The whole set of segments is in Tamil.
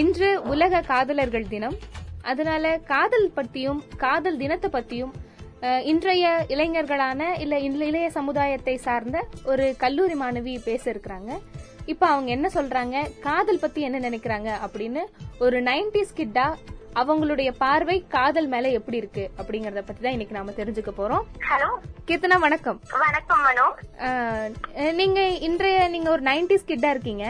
இன்று உலக காதலர்கள் தினம். அதனால காதல் பத்தியும் காதல் தினத்தை பத்தியும் இன்றைய இளைஞர்களான இல்ல இளைய சமுதாயத்தை சார்ந்த ஒரு கல்லூரி மாணவி பேச இருக்கிறாங்க இப்ப அவங்க என்ன சொல்றாங்க? காதல் பத்தி என்ன நினைக்கிறாங்க? அப்படின்னு ஒரு நைன்டிஸ் கிட்டா அவங்களுடைய பார்வை காதல் மேல எப்படி இருக்கு? அப்படிங்கறத பத்தி தான் இன்னைக்கு நாம தெரிஞ்சுக்க போறோம். ஹலோ. கீர்த்தனா வணக்கம். வணக்கம் மனோ. நீங்க இன்றைய நீங்க ஒரு நைன்டிஸ் கிட்டா இருக்கீங்க.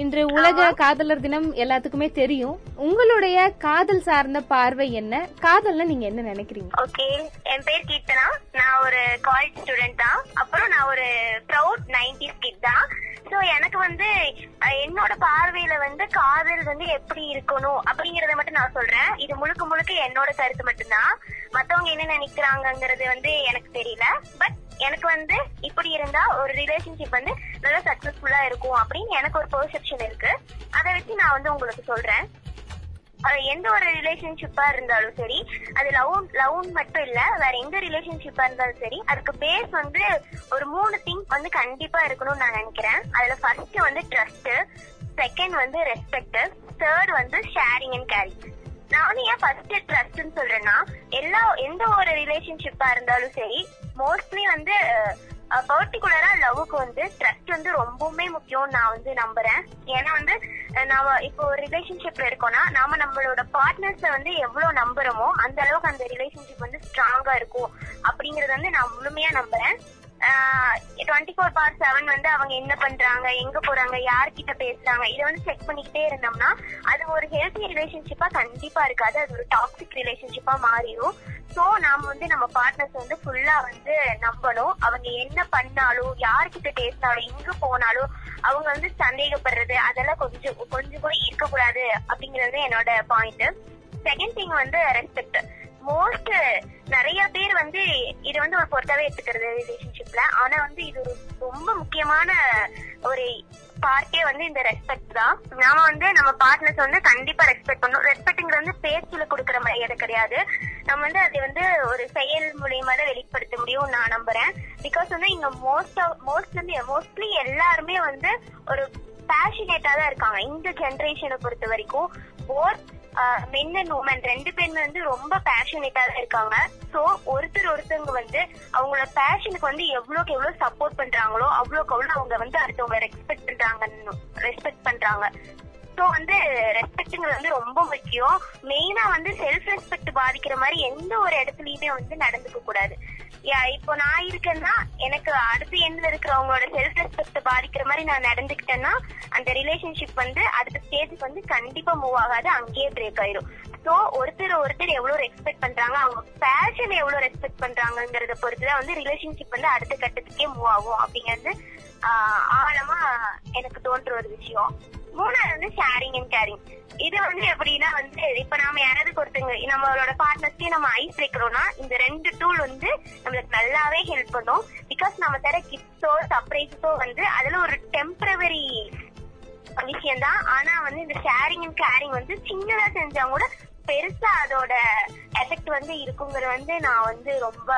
இன்று உலக காதலர் தினம் எல்லாத்துக்குமே தெரியும். உங்களுடைய காதல் சார்ந்த பார்வை என்ன? காதல்ல நீங்க என்ன நினைக்கிறீங்க? ஓகே என் பேர் கீர்த்தனா. நான் ஒரு காலேஜ் ஸ்டூடெண்ட் தான். அப்புறம் நான் ஒரு ப்ரௌட் நைன்டிஸ் கிட் தான். சோ எனக்கு வந்து என்னோட பார்வையில வந்து காதல் வந்து எப்படி இருக்கணும் அப்படிங்கறத மட்டும் நான் சொல்றேன். இது முழுக்க முழுக்க என்னோட கருத்து மட்டும்தான். மத்தவங்க என்ன நினைக்கிறாங்கங்கிறது வந்து எனக்கு தெரியல. பட் எனக்கு வந்து இப்படி இருந்தா ஒரு ரிலேஷன்ஷிப் வந்து நல்லா சக்சஸ்ஃபுல்லா இருக்கும் அப்படின்னு எனக்கு ஒரு பெர்செப்ஷன் இருக்கு. அதை வச்சு நான் வந்து உங்களுக்கு சொல்றேன். அது எந்த ஒரு ரிலேஷன்ஷிப்பா இருந்தாலும் சரி அது லவ் லவ் மட்டும் இல்ல வேற எந்த ரிலேஷன்ஷிப்பா இருந்தாலும் சரி அதுக்கு பேஸ் வந்து ஒரு மூணு திங் வந்து கண்டிப்பா இருக்கணும்னு நான் நினைக்கிறேன். அதுல ஃபர்ஸ்ட் வந்து ட்ரஸ்ட் செகண்ட் வந்து ரெஸ்பெக்ட் தேர்ட் வந்து ஷேரிங் அண்ட் கேரிங் நான் வந்து ஏன் ஃபர்ஸ்ட் ட்ரஸ்ட்னு சொல்றேன்னா எல்லா எந்த ஒரு ரிலேஷன்ஷிப்பா இருந்தாலும் சரி மோஸ்ட்லி வந்து பர்டிகுலரா லவ்வுக்கு வந்து ட்ரஸ்ட் வந்து ரொம்பவுமே முக்கியம் நான் வந்து நம்புறேன். ஏன்னா வந்து நாம இப்போ ஒரு ரிலேஷன்ஷிப்ல இருக்கோம்னா நாம நம்மளோட பார்ட்னர்ஸ வந்து எவ்வளவு நம்புறோமோ அந்த அளவுக்கு அந்த ரிலேஷன்ஷிப் வந்து ஸ்ட்ராங்கா இருக்கும். அப்படிங்கறத வந்து நான் முழுமையா நம்புறேன். டுவெண்ட்டி ஃபோர் பார் செவன் வந்து அவங்க என்ன பண்றாங்க எங்க போறாங்க யார்கிட்ட பேசுறாங்க இதை வந்து செக் பண்ணிக்கிட்டே இருந்தோம்னா அது ஒரு ஹெல்த்தி ரிலேஷன்ஷிப்பா கண்டிப்பா இருக்காது. அது ஒரு டாக்ஸிக் ரிலேஷன்ஷிப்பா மாறிடும் சோ நாம வந்து நம்ம பார்ட்னர்ஸ் வந்து ஃபுல்லா வந்து நம்பணும். அவங்க என்ன பண்ணாலும் யார்கிட்ட பேசினாலும் எங்க போனாலும் அவங்க வந்து சந்தேகப்படுறது அதெல்லாம் கொஞ்சம் கொஞ்சம் கூட இருக்கக்கூடாது அப்படிங்கறது என்னோட பாயிண்ட் செகண்ட் திங் வந்து ரெஸ்பெக்ட் மோஸ்ட் நிறைய பேர் வந்து இது வந்து ஒரு பொறுத்தாவே எடுத்துக்கிறது ரிலேஷன்ஷிப்ல ஆனா வந்து இது ஒரு ரொம்ப முக்கியமான ஒரு பார்ட்டே வந்து இந்த ரெஸ்பெக்ட் தான். நாம வந்து நம்ம பார்ட்னர்ஸ் வந்து கண்டிப்பா ரெஸ்பெக்ட் பண்ணணும். ரெஸ்பெக்ட்ங்கிறது வந்து பேச்சுல கொடுக்கற மரியாதை கிடையாது. நம்ம வந்து அதை வந்து ஒரு செயல் மூலியமா தான் வெளிப்படுத்த முடியும் நான் நம்புறேன். பிகாஸ் வந்து இங்க மோஸ்ட் மோஸ்ட் வந்து மோஸ்ட்லி எல்லாருமே வந்து ஒரு பேஷனேட்டா தான் இருக்காங்க. இந்த ஜென்ரேஷனை பொறுத்த வரைக்கும். போத் மென் அண்ட் உமன் ரெண்டு பேருமே வந்து ரொம்ப பேஷனேட்டா தான் இருக்காங்க. சோ ஒருத்தர் ஒருத்தவங்க வந்து அவங்களோட பேஷனுக்கு வந்து எவ்வளவுக்கு எவ்வளவு சப்போர்ட் பண்றாங்களோ அவ்வளவுக்கு அவ்வளவு அவங்க வந்து அடுத்தவங்க ரெஸ்பெக்ட் பண்றாங்க ரெஸ்பெக்ட் பண்றாங்க. சோ வந்து ரெஸ்பெக்ட்ங்கிறது வந்து ரொம்ப முக்கியம். மெயினா வந்து செல்ஃப் ரெஸ்பெக்ட் பாதிக்கிற மாதிரி எந்த ஒரு இடத்துலயுமே வந்து நடந்துக்க கூடாது. இப்போ நான் இருக்கேன்னா எனக்கு அடுத்து எண்ட்ல இருக்கிறவங்களோட செல்ஃப் ரெஸ்பெக்ட் பாதிக்கிற மாதிரி நான் நடந்துக்கிட்டேன்னா அந்த ரிலேஷன்ஷிப் வந்து அடுத்த ஸ்டேஜுக்கு வந்து கண்டிப்பா மூவ் ஆகாது அங்கேயே பிரேக் ஆயிரும். சோ ஒருத்தர் ஒருத்தர் எவ்வளவு ரெஸ்பெக்ட் பண்றாங்க அவங்க பேஷனை எவ்வளவு ரெஸ்பெக்ட் பண்றாங்கிறத பொறுத்துதான் வந்து ரிலேஷன்ஷிப் வந்து அடுத்த கட்டத்துக்கே மூவ் ஆகும் அப்படிங்கிறது ஆழமா எனக்கு தோன்ற ஒரு விஷயம். மூணாவது வந்து ஷேரிங் அண்ட் கேரிங் இது வந்து எப்படின்னா வந்து இப்ப நாம யாராவது ஒருத்தங்க நம்மளோட பார்ட்னர்ஸ்க்கே நம்ம ஐஸ் வைக்கிறோம்னா இந்த ரெண்டு டூல் வந்து நம்மளுக்கு நல்லாவே ஹெல்ப் பண்ணும். பிகாஸ் நம்ம தர கிஃப்ட்ஸோ சர்ப்ரைஸோ வந்து அதுல ஒரு டெம்பரவரி விஷயம் தான் ஆனா வந்து இந்த ஷேரிங் அண்ட் கேரிங் வந்து சின்னதா செஞ்சா கூட பெருசா அதோட எஃபெக்ட் வந்து இருக்குங்கிறது வந்து நான் வந்து ரொம்ப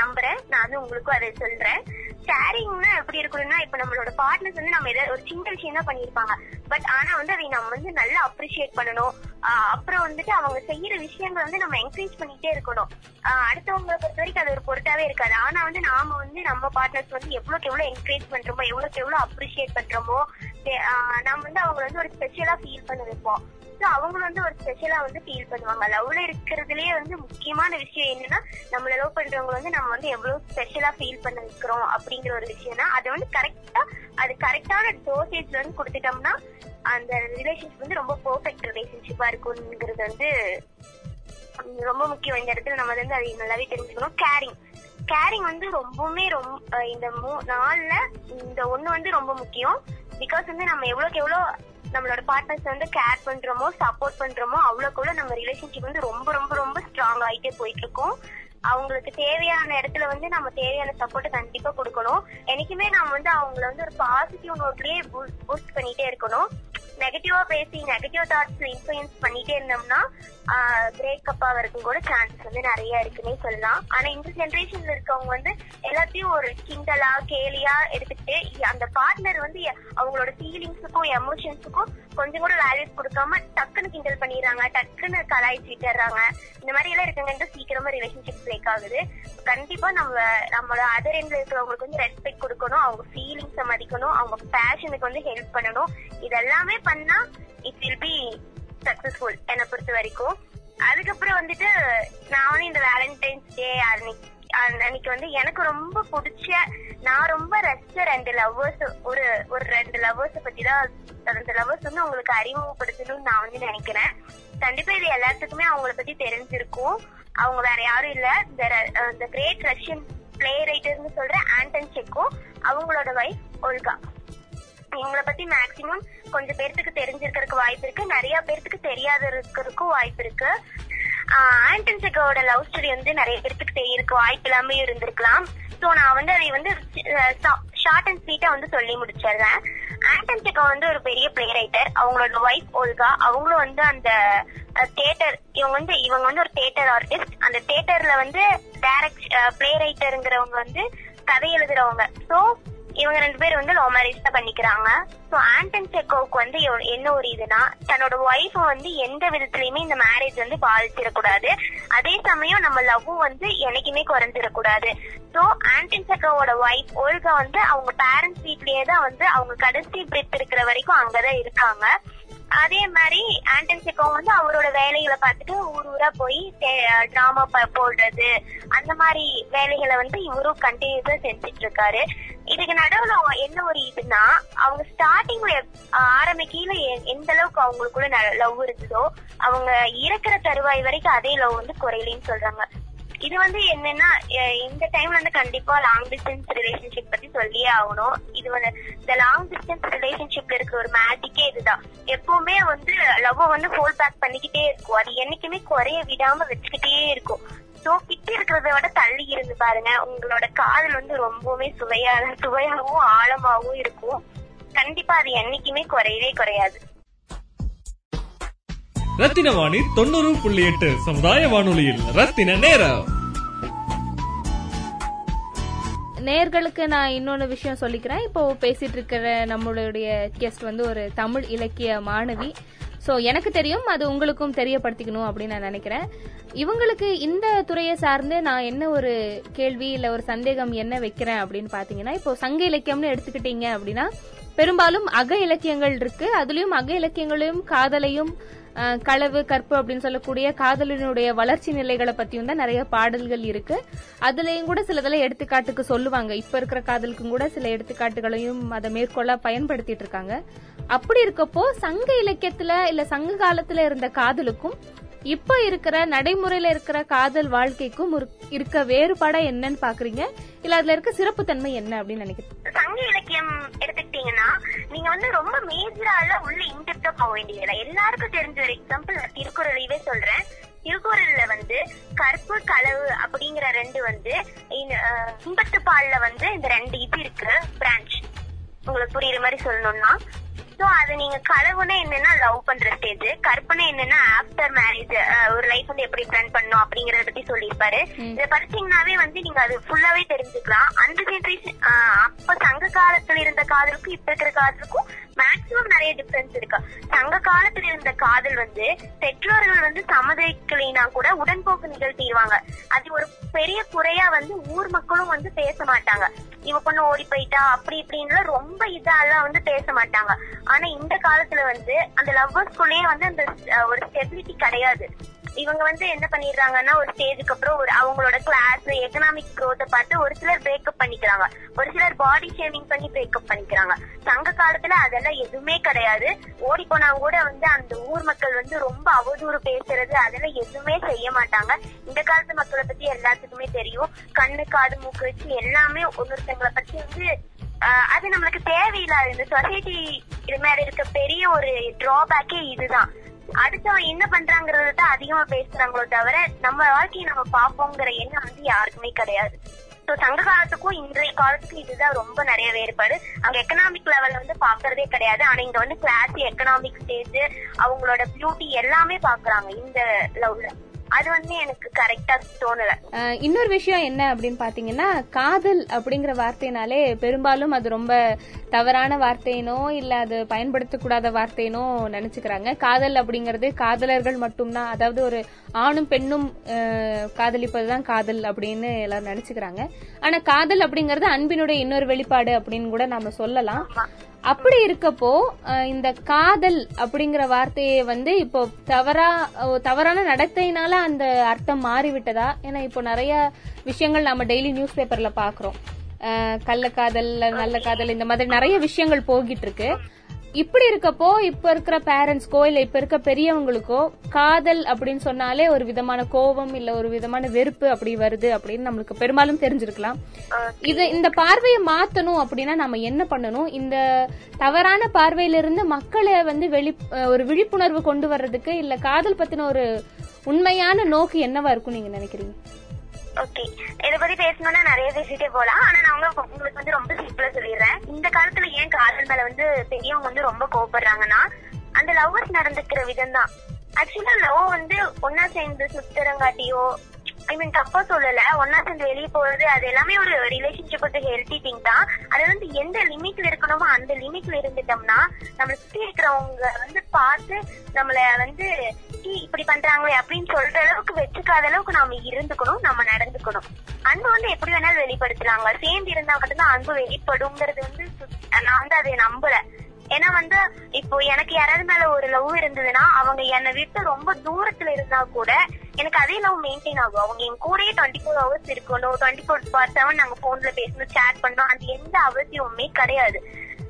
நம்புறேன். நான் வந்து உங்களுக்கும் அதை சொல்றேன். ஷேரிங்னா எப்படி இருக்கணும்னா இப்ப நம்மளோட பார்ட்னர்ஸ் வந்து நம்ம ஏதாவது ஒரு சின்ன விஷயம் தான் பண்ணிருப்பாங்க பட் ஆனா வந்து அதை நம்ம வந்து நல்லா அப்ரிஷியேட் பண்ணணும். அப்புறம் வந்துட்டு அவங்க செய்யற விஷயங்களை வந்து நம்ம என்கரேஜ் பண்ணிட்டே இருக்கணும். அடுத்தவங்களை பொறுத்த வரைக்கும் அது ஒரு பொருட்டாவே இருக்காது. ஆனா வந்து நாம வந்து நம்ம பார்ட்னர்ஸ் வந்து எவ்வளவுக்கு எவ்வளவு என்கரேஜ் பண்றோமோ எவ்வளவுக்கு எவ்வளவு அப்ரிஷியேட் பண்றோமோ நம்ம வந்து அவங்களை வந்து ஒரு ஸ்பெஷலா ஃபீல் பண்ண வைப்போம். வந்து அவங்க வந்து ஒரு ஸ்பெஷலா வந்து ஃபீல் பண்ணுவாங்க. லவ்ல இருக்கிறதுலயே வந்து முக்கியமான விஷயம் என்னன்னா நம்மள லவ் பண்றவங்க வந்து நம்ம வந்து எவ்வளவு ஸ்பெஷலா ஃபீல் பண்ண வைக்கிறோம் அப்படிங்கிற ஒரு விஷயம் தான் அதை வந்து கரெக்டா அது கரெக்டான டோசேஜ்ல வந்து கொடுத்துட்டோம்னா அந்த ரிலேஷன்ஷிப் வந்து ரொம்ப பெர்ஃபெக்ட் ரிலேஷன்ஷிப்பா இருக்கும்ங்கிறது வந்து ரொம்ப முக்கியம். இந்த இடத்துல நம்ம வந்து அதை நல்லாவே தெரிஞ்சுக்கணும். கேரிங் கேரிங் வந்து ரொம்பவுமே ரொம்ப இந்த மூ- நாள்ல இந்த ஒண்ணு வந்து ரொம்ப முக்கியம். பிகாஸ் வந்து நம்ம எவ்வளவுக்கு எவ்வளவு நம்மளோட பார்ட்னர்ஸ் வந்து கேர் பண்றோமோ சப்போர்ட் பண்றோமோ அவ்வளோக்குள்ள நம்ம ரிலேஷன்ஷிப் வந்து ரொம்ப ரொம்ப ரொம்ப ஸ்ட்ராங் ஆகிட்டே போயிட்டு இருக்கும் அவங்களுக்கு தேவையான இடத்துல வந்து நம்ம தேவையான சப்போர்ட் கண்டிப்பா கொடுக்கணும். என்னைக்குமே நம்ம வந்து அவங்கள வந்து ஒரு பாசிட்டிவ் நோட்லயே பூஸ்ட் பண்ணிட்டே இருக்கணும். நெகட்டிவா பேசி நெகட்டிவ் தாட்ஸ் இன்ஃபுளுன்ஸ் பண்ணிட்டே இருந்தோம்னா பிரேக்கப் ஆகிறதுக்கும் கூட சான்சஸ் வந்து நிறைய இருக்குன்னே சொல்லலாம். ஆனா இந்த ஜென்ரேஷன்ல இருக்கவங்க வந்து எல்லாத்தையும் ஒரு கிண்டலா கேலியா எடுத்துக்கிட்டு அந்த பார்ட்னர் வந்து அவங்களோட ஃபீலிங்ஸுக்கும் எமோஷன்ஸுக்கும் கொஞ்சம் கூட வேல்யூஸ் கொடுக்காம டக்குன்னு கிண்டல் பண்ணிடுறாங்க டக்குன்னு கலாய்ச்சி விட்டுறாங்க இந்த மாதிரி எல்லாம் இருக்கவங்க சீக்கிரமா ரிலேஷன்ஷிப் பிரேக் ஆகுது. கண்டிப்பா நம்ம நம்மளோட அதர் எண்ட்ல இருக்கிறவங்களுக்கு வந்து ரெஸ்பெக்ட் கொடுக்கணும் அவங்க ஃபீலிங்ஸை மதிக்கணும் அவங்க பேஷனுக்கு வந்து ஹெல்ப் பண்ணணும். இதெல்லாமே பண்ணா இட் வில் பி சக்சஸ்ஃபுல் என்னை பொறுத்த வரைக்கும். அதுக்கப்புறம் வந்துட்டு நான் வந்து இந்த வேலண்டைன்ஸ் டே அன்னைக்கு அன்னைக்கு வந்து எனக்கு ரொம்ப பிடிச்ச நான் ரொம்ப ரசிச்ச ரெண்டு லவ்வர்ஸ் ஒரு ஒரு ரெண்டு லவ்வர்ஸ் பத்தி தான் ரெண்டு லவ்வர்ஸ் வந்து உங்களுக்கு அறிமுகப்படுத்தணும்னு நான் வந்து நினைக்கிறேன். கண்டிப்பா இது எல்லாத்துக்குமே அவங்கள பத்தி தெரிஞ்சிருக்கும். அவங்க வேற யாரும் இல்ல. இந்த இந்த கிரேட் ரஷ்யன் பிளே ரைட்டர்னு சொல்ற ஆண்டன் செக்கோ அவங்களோட வைஃப் ஒல்கா இவங்கள பத்தி மேக்சிமம் கொஞ்சம் பேர்த்துக்கு தெரிஞ்சிருக்கிறதுக்கு வாய்ப்பு இருக்கு. நிறைய பேர்த்துக்கு தெரியாத இருக்கிறதுக்கும் வாய்ப்பு இருக்கு. ஆண்டன் செகோட லவ் ஸ்டோரி வந்து நிறைய பேர்த்துக்கு தெரியறதுக்கு வாய்ப்பு இல்லாம இருந்திருக்கலாம். சோ நான் வந்து அதை வந்து ஷார்ட் அண்ட் ஸ்வீட்டா வந்து சொல்லி முடிச்சிடுறேன். ஆண்டன் செகோ வந்து ஒரு பெரிய பிளே ரைட்டர் அவங்களோட ஒய்ஃப் ஓல்கா அவங்களும் வந்து அந்த தேட்டர் இவங்க வந்து இவங்க வந்து ஒரு தேட்டர் ஆர்டிஸ்ட் அந்த தேட்டர்ல வந்து டைரக்ட் பிளே ரைட்டருங்கிறவங்க வந்து கதை எழுதுறவங்க. சோ இவங்க ரெண்டு பேரும் வந்து லவ் மேரேஜ் தான் பண்ணிக்கிறாங்க. சோ ஆண்டன் செக்கோவுக்கு வந்து என்ன ஒரு இதுனா தன்னோட ஒய்ஃப் வந்து எந்த விதத்துலயுமே இந்த மேரேஜ் வந்து பாதிச்சிடக்கூடாது. அதே சமயம் நம்ம லவ்வும் வந்து என்னைக்குமே குறைஞ்சிடக்கூடாது. சோ ஆண்டன் செக்கோவோட ஒய்ஃப் ஓல்கா வந்து அவங்க பேரண்ட்ஸ் வீட்லயே தான் வந்து அவங்க கடைசி பிரித்து இருக்கிற வரைக்கும் அங்கதான் இருக்காங்க. அதே மாதிரி ஆண்டன் செக்கோ வந்து அவரோட வேலைகளை பார்த்துட்டு ஊர் ஊரா போய் டிராமா போடுறது அந்த மாதிரி வேலைகளை வந்து இவரும் கண்டினியூஸா செஞ்சுட்டு இருக்காரு இதுக்கு நடுவுல என்ன ஒரு இதுன்னா அவங்க ஸ்டார்டிங்ல ஆரம்பிக்கையில எ- எந்த அளவுக்கு அவங்களுக்குள்ள லவ் இருந்ததோ அவங்க இறக்குற தருவாய் வரைக்கும் அதே லவ் வந்து குறையிலேன்னு சொல்றாங்க. இது வந்து என்னன்னா இந்த டைம்ல வந்து கண்டிப்பா லாங் டிஸ்டன்ஸ் ரிலேஷன்ஷிப் பத்தி சொல்லியே ஆகணும். இது வந்து இந்த லாங் டிஸ்டன்ஸ் ரிலேஷன்ஷிப்ல இருக்கிற ஒரு மேஜிக்கே இதுதான். எப்பவுமே வந்து லவ் வந்து ஹோல் பேக் பண்ணிக்கிட்டே இருக்கும். அது என்னைக்குமே குறைய விடாம வச்சுக்கிட்டே இருக்கும். சோ கிட்ட இருக்கிறத விட தள்ளி இருந்து பாருங்க. உங்களோட காதல் வந்து ரொம்பவுமே சுவையா சுவையாகவும் ஆழமாகவும் இருக்கும். கண்டிப்பா அது என்னைக்குமே குறையவே குறையாது. ரத்தின வாணி தொண்ணூறு புள்ளி எட்டு. சமுதாய வானொலியில் ரத்தின நேரம். நேர்களுக்கு நான் இன்னொன்னு விஷயம் சொல்லிக்கிறேன். இப்போ பேசிட்டு இருக்கிற நம்மளுடைய கெஸ்ட் வந்து ஒரு தமிழ் இலக்கிய மாணவி. ஸோ எனக்கு தெரியும் அது உங்களுக்கும் தெரியப்படுத்திக்கணும் அப்படின்னு நான் நினைக்கிறேன். இவங்களுக்கு இந்த துறையை சார்ந்து நான் என்ன ஒரு கேள்வி இல்லை ஒரு சந்தேகம் என்ன வைக்கிறேன் அப்படின்னு பார்த்தீங்கன்னா இப்போ சங்க இலக்கியம்னு எடுத்துக்கிட்டீங்க அப்படின்னா பெரும்பாலும் அக இலக்கியங்கள் இருக்கு. அதுலயும் அக இலக்கியங்களையும் காதலையும் களவு கற்பு அப்படின்னு சொல்லக்கூடிய காதலினுடைய வளர்ச்சி நிலைகளை பத்தியும் தான் நிறைய பாடல்கள் இருக்கு. அதுலயும் கூட சிலதெல்லாம் எடுத்துக்காட்டுக்கு சொல்லுவாங்க. இப்ப இருக்கிற காதலுக்கும் கூட சில எடுத்துக்காட்டுகளையும் அதை மேற்கொள்ள பயன்படுத்திட்டு இருக்காங்க. அப்படி இருக்கப்போ சங்க இலக்கியத்துல இல்ல சங்க காலத்துல இருந்த காதலுக்கும் இப்ப இருக்கிற நடைமுறையில இருக்கிற காதல் வாழ்க்கைக்கும் இருக்க வேறுபாடா என்னன்னு பாக்குறீங்க? இல்ல அதுல இருக்க சிறப்பு தன்மை என்ன அப்படின்னு நினைக்கிறேன் சங்க இலக்கியம் எடுத்துக்கிட்டீங்கன்னா நீங்க வந்து ரொம்ப மேஜரால உள்ள இன்டெப்டா போக வேண்டியதில்லை. எல்லாருக்கும் தெரிஞ்ச ஒரு எக்ஸாம்பிள் திருக்குறளையவே சொல்றேன். திருக்குறள்ல வந்து கற்பு களவு அப்படிங்கிற ரெண்டு வந்து இன்பத்து பால்ல வந்து இந்த ரெண்டு இது இருக்கு பிரான்ச் உங்களுக்கு புரியுற மாதிரி சொல்லணும்னா சோ அது நீங்க களவுனா என்னன்னா லவ் பண்ற ஸ்டேஜ் கற்பனை என்னன்னா ஆஃப்டர் மேரேஜ் ஒரு லைஃப் வந்து எப்படி பிளான் அப்படி அப்படிங்கறத பத்தி சொல்லியிருப்பாரு. இத படிச்சீங்கன்னாவே வந்து நீங்க அது ஃபுல்லாவே தெரிஞ்சுக்கலாம். அந்த ஜெனரேஷன் அப்ப சங்க காலத்துல இருந்த காதலுக்கும் இப்ப இருக்கிற காதலுக்கும் மேக்சிமம் நிறைய டிஃபரன்ஸ் இருக்கு. சங்க காலத்துல இருந்த காதல் வந்து பெற்றோர்கள் வந்து சம்மதிக்கலைனா கூட உடன்போக்கு நிகழ்த்திடுவாங்க. அது ஒரு பெரிய குறையா வந்து ஊர் மக்களும் வந்து பேச மாட்டாங்க. இவ பொண்ணு ஓடி போயிட்டா அப்படி இப்படின்னு ரொம்ப இதெல்லாம் வந்து பேச மாட்டாங்க. ஆனா இந்த காலத்துல வந்து அந்த லவ்வர்ஸ்குள்ளேயே வந்து அந்த ஒரு ஸ்டெபிலிட்டி கிடையாது. இவங்க வந்து என்ன பண்ணிடுறாங்கன்னா ஒரு ஸ்டேஜுக்கு அப்புறம் ஒரு அவங்களோட கிளாஸ் எக்கனாமிக் க்ரோத்த பார்த்து ஒரு சிலர் பிரேக்கப் பண்ணிக்கிறாங்க. ஒரு சிலர் பாடி ஷேமிங் பண்ணி பிரேக்கப் பண்ணிக்கிறாங்க. சங்க காலத்துல அதெல்லாம் எதுவுமே கிடையாது. ஓடி போனா கூட வந்து அந்த ஊர் மக்கள் வந்து ரொம்ப அவதூறு பேசுறது அதெல்லாம் எதுவுமே செய்ய மாட்டாங்க. இந்த காலத்து மக்களை பத்தி எல்லாத்துக்குமே தெரியும். கண்ணு காது மூக்கு வச்சு எல்லாமே ஒன்னொருத்தங்களை பத்தி வந்து ஆஹ், அது நம்மளுக்கு தேவையில்லாத இந்த சொசைட்டி இது மேல இருக்க பெரிய ஒரு டிராபேக்கே இதுதான். அடுத்தவன் என்ன பண்றாங்கறத தான் அதிகமா பேசுறாங்களோ தவிர நம்ம வாழ்க்கையை நம்ம பாப்போங்கிற எண்ணம் வந்து யாருக்குமே கிடையாது. சோ சங்க காலத்துக்கும் இன்றைய காலத்துக்கும் இதுதான் ரொம்ப நிறைய வேறுபாடு. அங்க எக்கனாமிக் லெவல்ல வந்து பாக்குறதே கிடையாது. ஆனா இங்க வந்து கிளாஸ் எக்கனாமிக் ஸ்டேஜ் அவங்களோட பியூட்டி எல்லாமே பாக்குறாங்க இந்த லவ்ல அது வந்து எனக்கு கரெக்டா தோணல. இன்னொரு விஷயம் என்ன அப்படின்னு பாத்தீங்கன்னா காதல் அப்படிங்கிற வார்த்தைனாலே பெரும்பாலும் அது ரொம்ப தவறான வார்த்தையினோ இல்ல அது பயன்படுத்தக்கூடாத வார்த்தையினோ நினைச்சுக்கிறாங்க. காதல் அப்படிங்கிறது காதலர்கள் மட்டும்தான் அதாவது ஒரு ஆணும் பெண்ணும் காதலிப்பதுதான் காதல் அப்படின்னு எல்லாரும் நினைச்சுக்கிறாங்க. ஆனா காதல் அப்படிங்கறது அன்பினுடைய இன்னொரு வெளிப்பாடு அப்படின்னு கூட நாம சொல்லலாம். அப்படி இருக்கப்போ இந்த காதல் அப்படிங்கிற வார்த்தையை வந்து இப்போ தவறா தவறான நடத்தையினால அந்த அர்த்தம் மாறிவிட்டதா? ஏன்னா இப்போ நிறைய விஷயங்கள் நம்ம டெய்லி நியூஸ் பேப்பர்ல பாக்குறோம் கள்ளக்காதல் நல்ல காதல் இந்த மாதிரி நிறைய விஷயங்கள் போகிட்டு இருக்கு இப்படி இருக்கப்போ இப்ப இருக்கிற பேரண்ட்ஸ்க்கோ இல்ல இப்ப இருக்க பெரியவங்களுக்கோ காதல் அப்படின்னு சொன்னாலே ஒரு விதமான கோபம் இல்ல ஒரு விதமான வெறுப்பு அப்படி வருது அப்படின்னு நம்மளுக்கு பெரும்பாலும் தெரிஞ்சிருக்கலாம். இது இந்த பார்வையை மாத்தணும் அப்படின்னா நம்ம என்ன பண்ணணும்? இந்த தவறான பார்வையிலிருந்து மக்களை வந்து வெளி ஒரு விழிப்புணர்வு கொண்டு வர்றதுக்கு இல்ல காதல் பத்தின ஒரு உண்மையான நோக்கு என்னவா இருக்கும் நீங்க நினைக்கிறீங்க? ஓகே இத பத்தி பேசணும்னா நிறைய பேசிட்டே போலாம் ஆனா நான் உங்களுக்கு வந்து ரொம்ப சிம்பிளா சொல்லிடுறேன். இந்த காலத்துல ஏன் காதல் மேல வந்து பெரியவங்க வந்து ரொம்ப கோபப்படுறாங்கன்னா அந்த லவ்வர்ஸ் நடந்துக்கிற விதம் தான் ஆக்சுவலா லவ் வந்து ஒன்னா சேர்ந்து சுத்தரங்காட்டியோ ஐ மீன் தப்பா சொல்லல ஒன்னா சேர்ந்து வெளியே போறது அது எல்லாமே ஒரு ரிலேஷன்ஷிப் வந்து ஹெல்த்தி திங் தான். அது வந்து எந்த லிமிட்ல இருக்கணுமோ அந்த லிமிட்ல இருந்துட்டோம்னா நம்மள சுத்தி இருக்கிறவங்க வந்து பார்த்து நம்மள வந்து இன்னைக்கு இப்படி பண்றாங்களே அப்படின்னு சொல்ற அளவுக்கு வச்சுக்காத அளவுக்கு நாம இருந்துக்கணும் நம்ம நடந்துக்கணும். அன்பு வந்து எப்படி வேணாலும் வெளிப்படுத்துறாங்க சேர்ந்து இருந்தா மட்டும்தான் அன்பு வெளிப்படுங்கிறது வந்து நான் வந்து அதை நம்பல. ஏன்னா வந்து இப்போ எனக்கு யாராவது மேல ஒரு லவ் இருந்ததுன்னா அவங்க என்னை விட்டு ரொம்ப தூரத்துல இருந்தா கூட எனக்கு அதே லவ் மெயின்டைன் ஆகும். அவங்க என் கூடயே டுவெண்ட்டி ஃபோர் ஹவர்ஸ் இருக்கணும். டுவெண்ட்டி ஃபோர் பார் செவன் நாங்க போன்ல பேசணும் சேட் பண்ணணும் அது எந்த அவசியமுமே கிடையாது.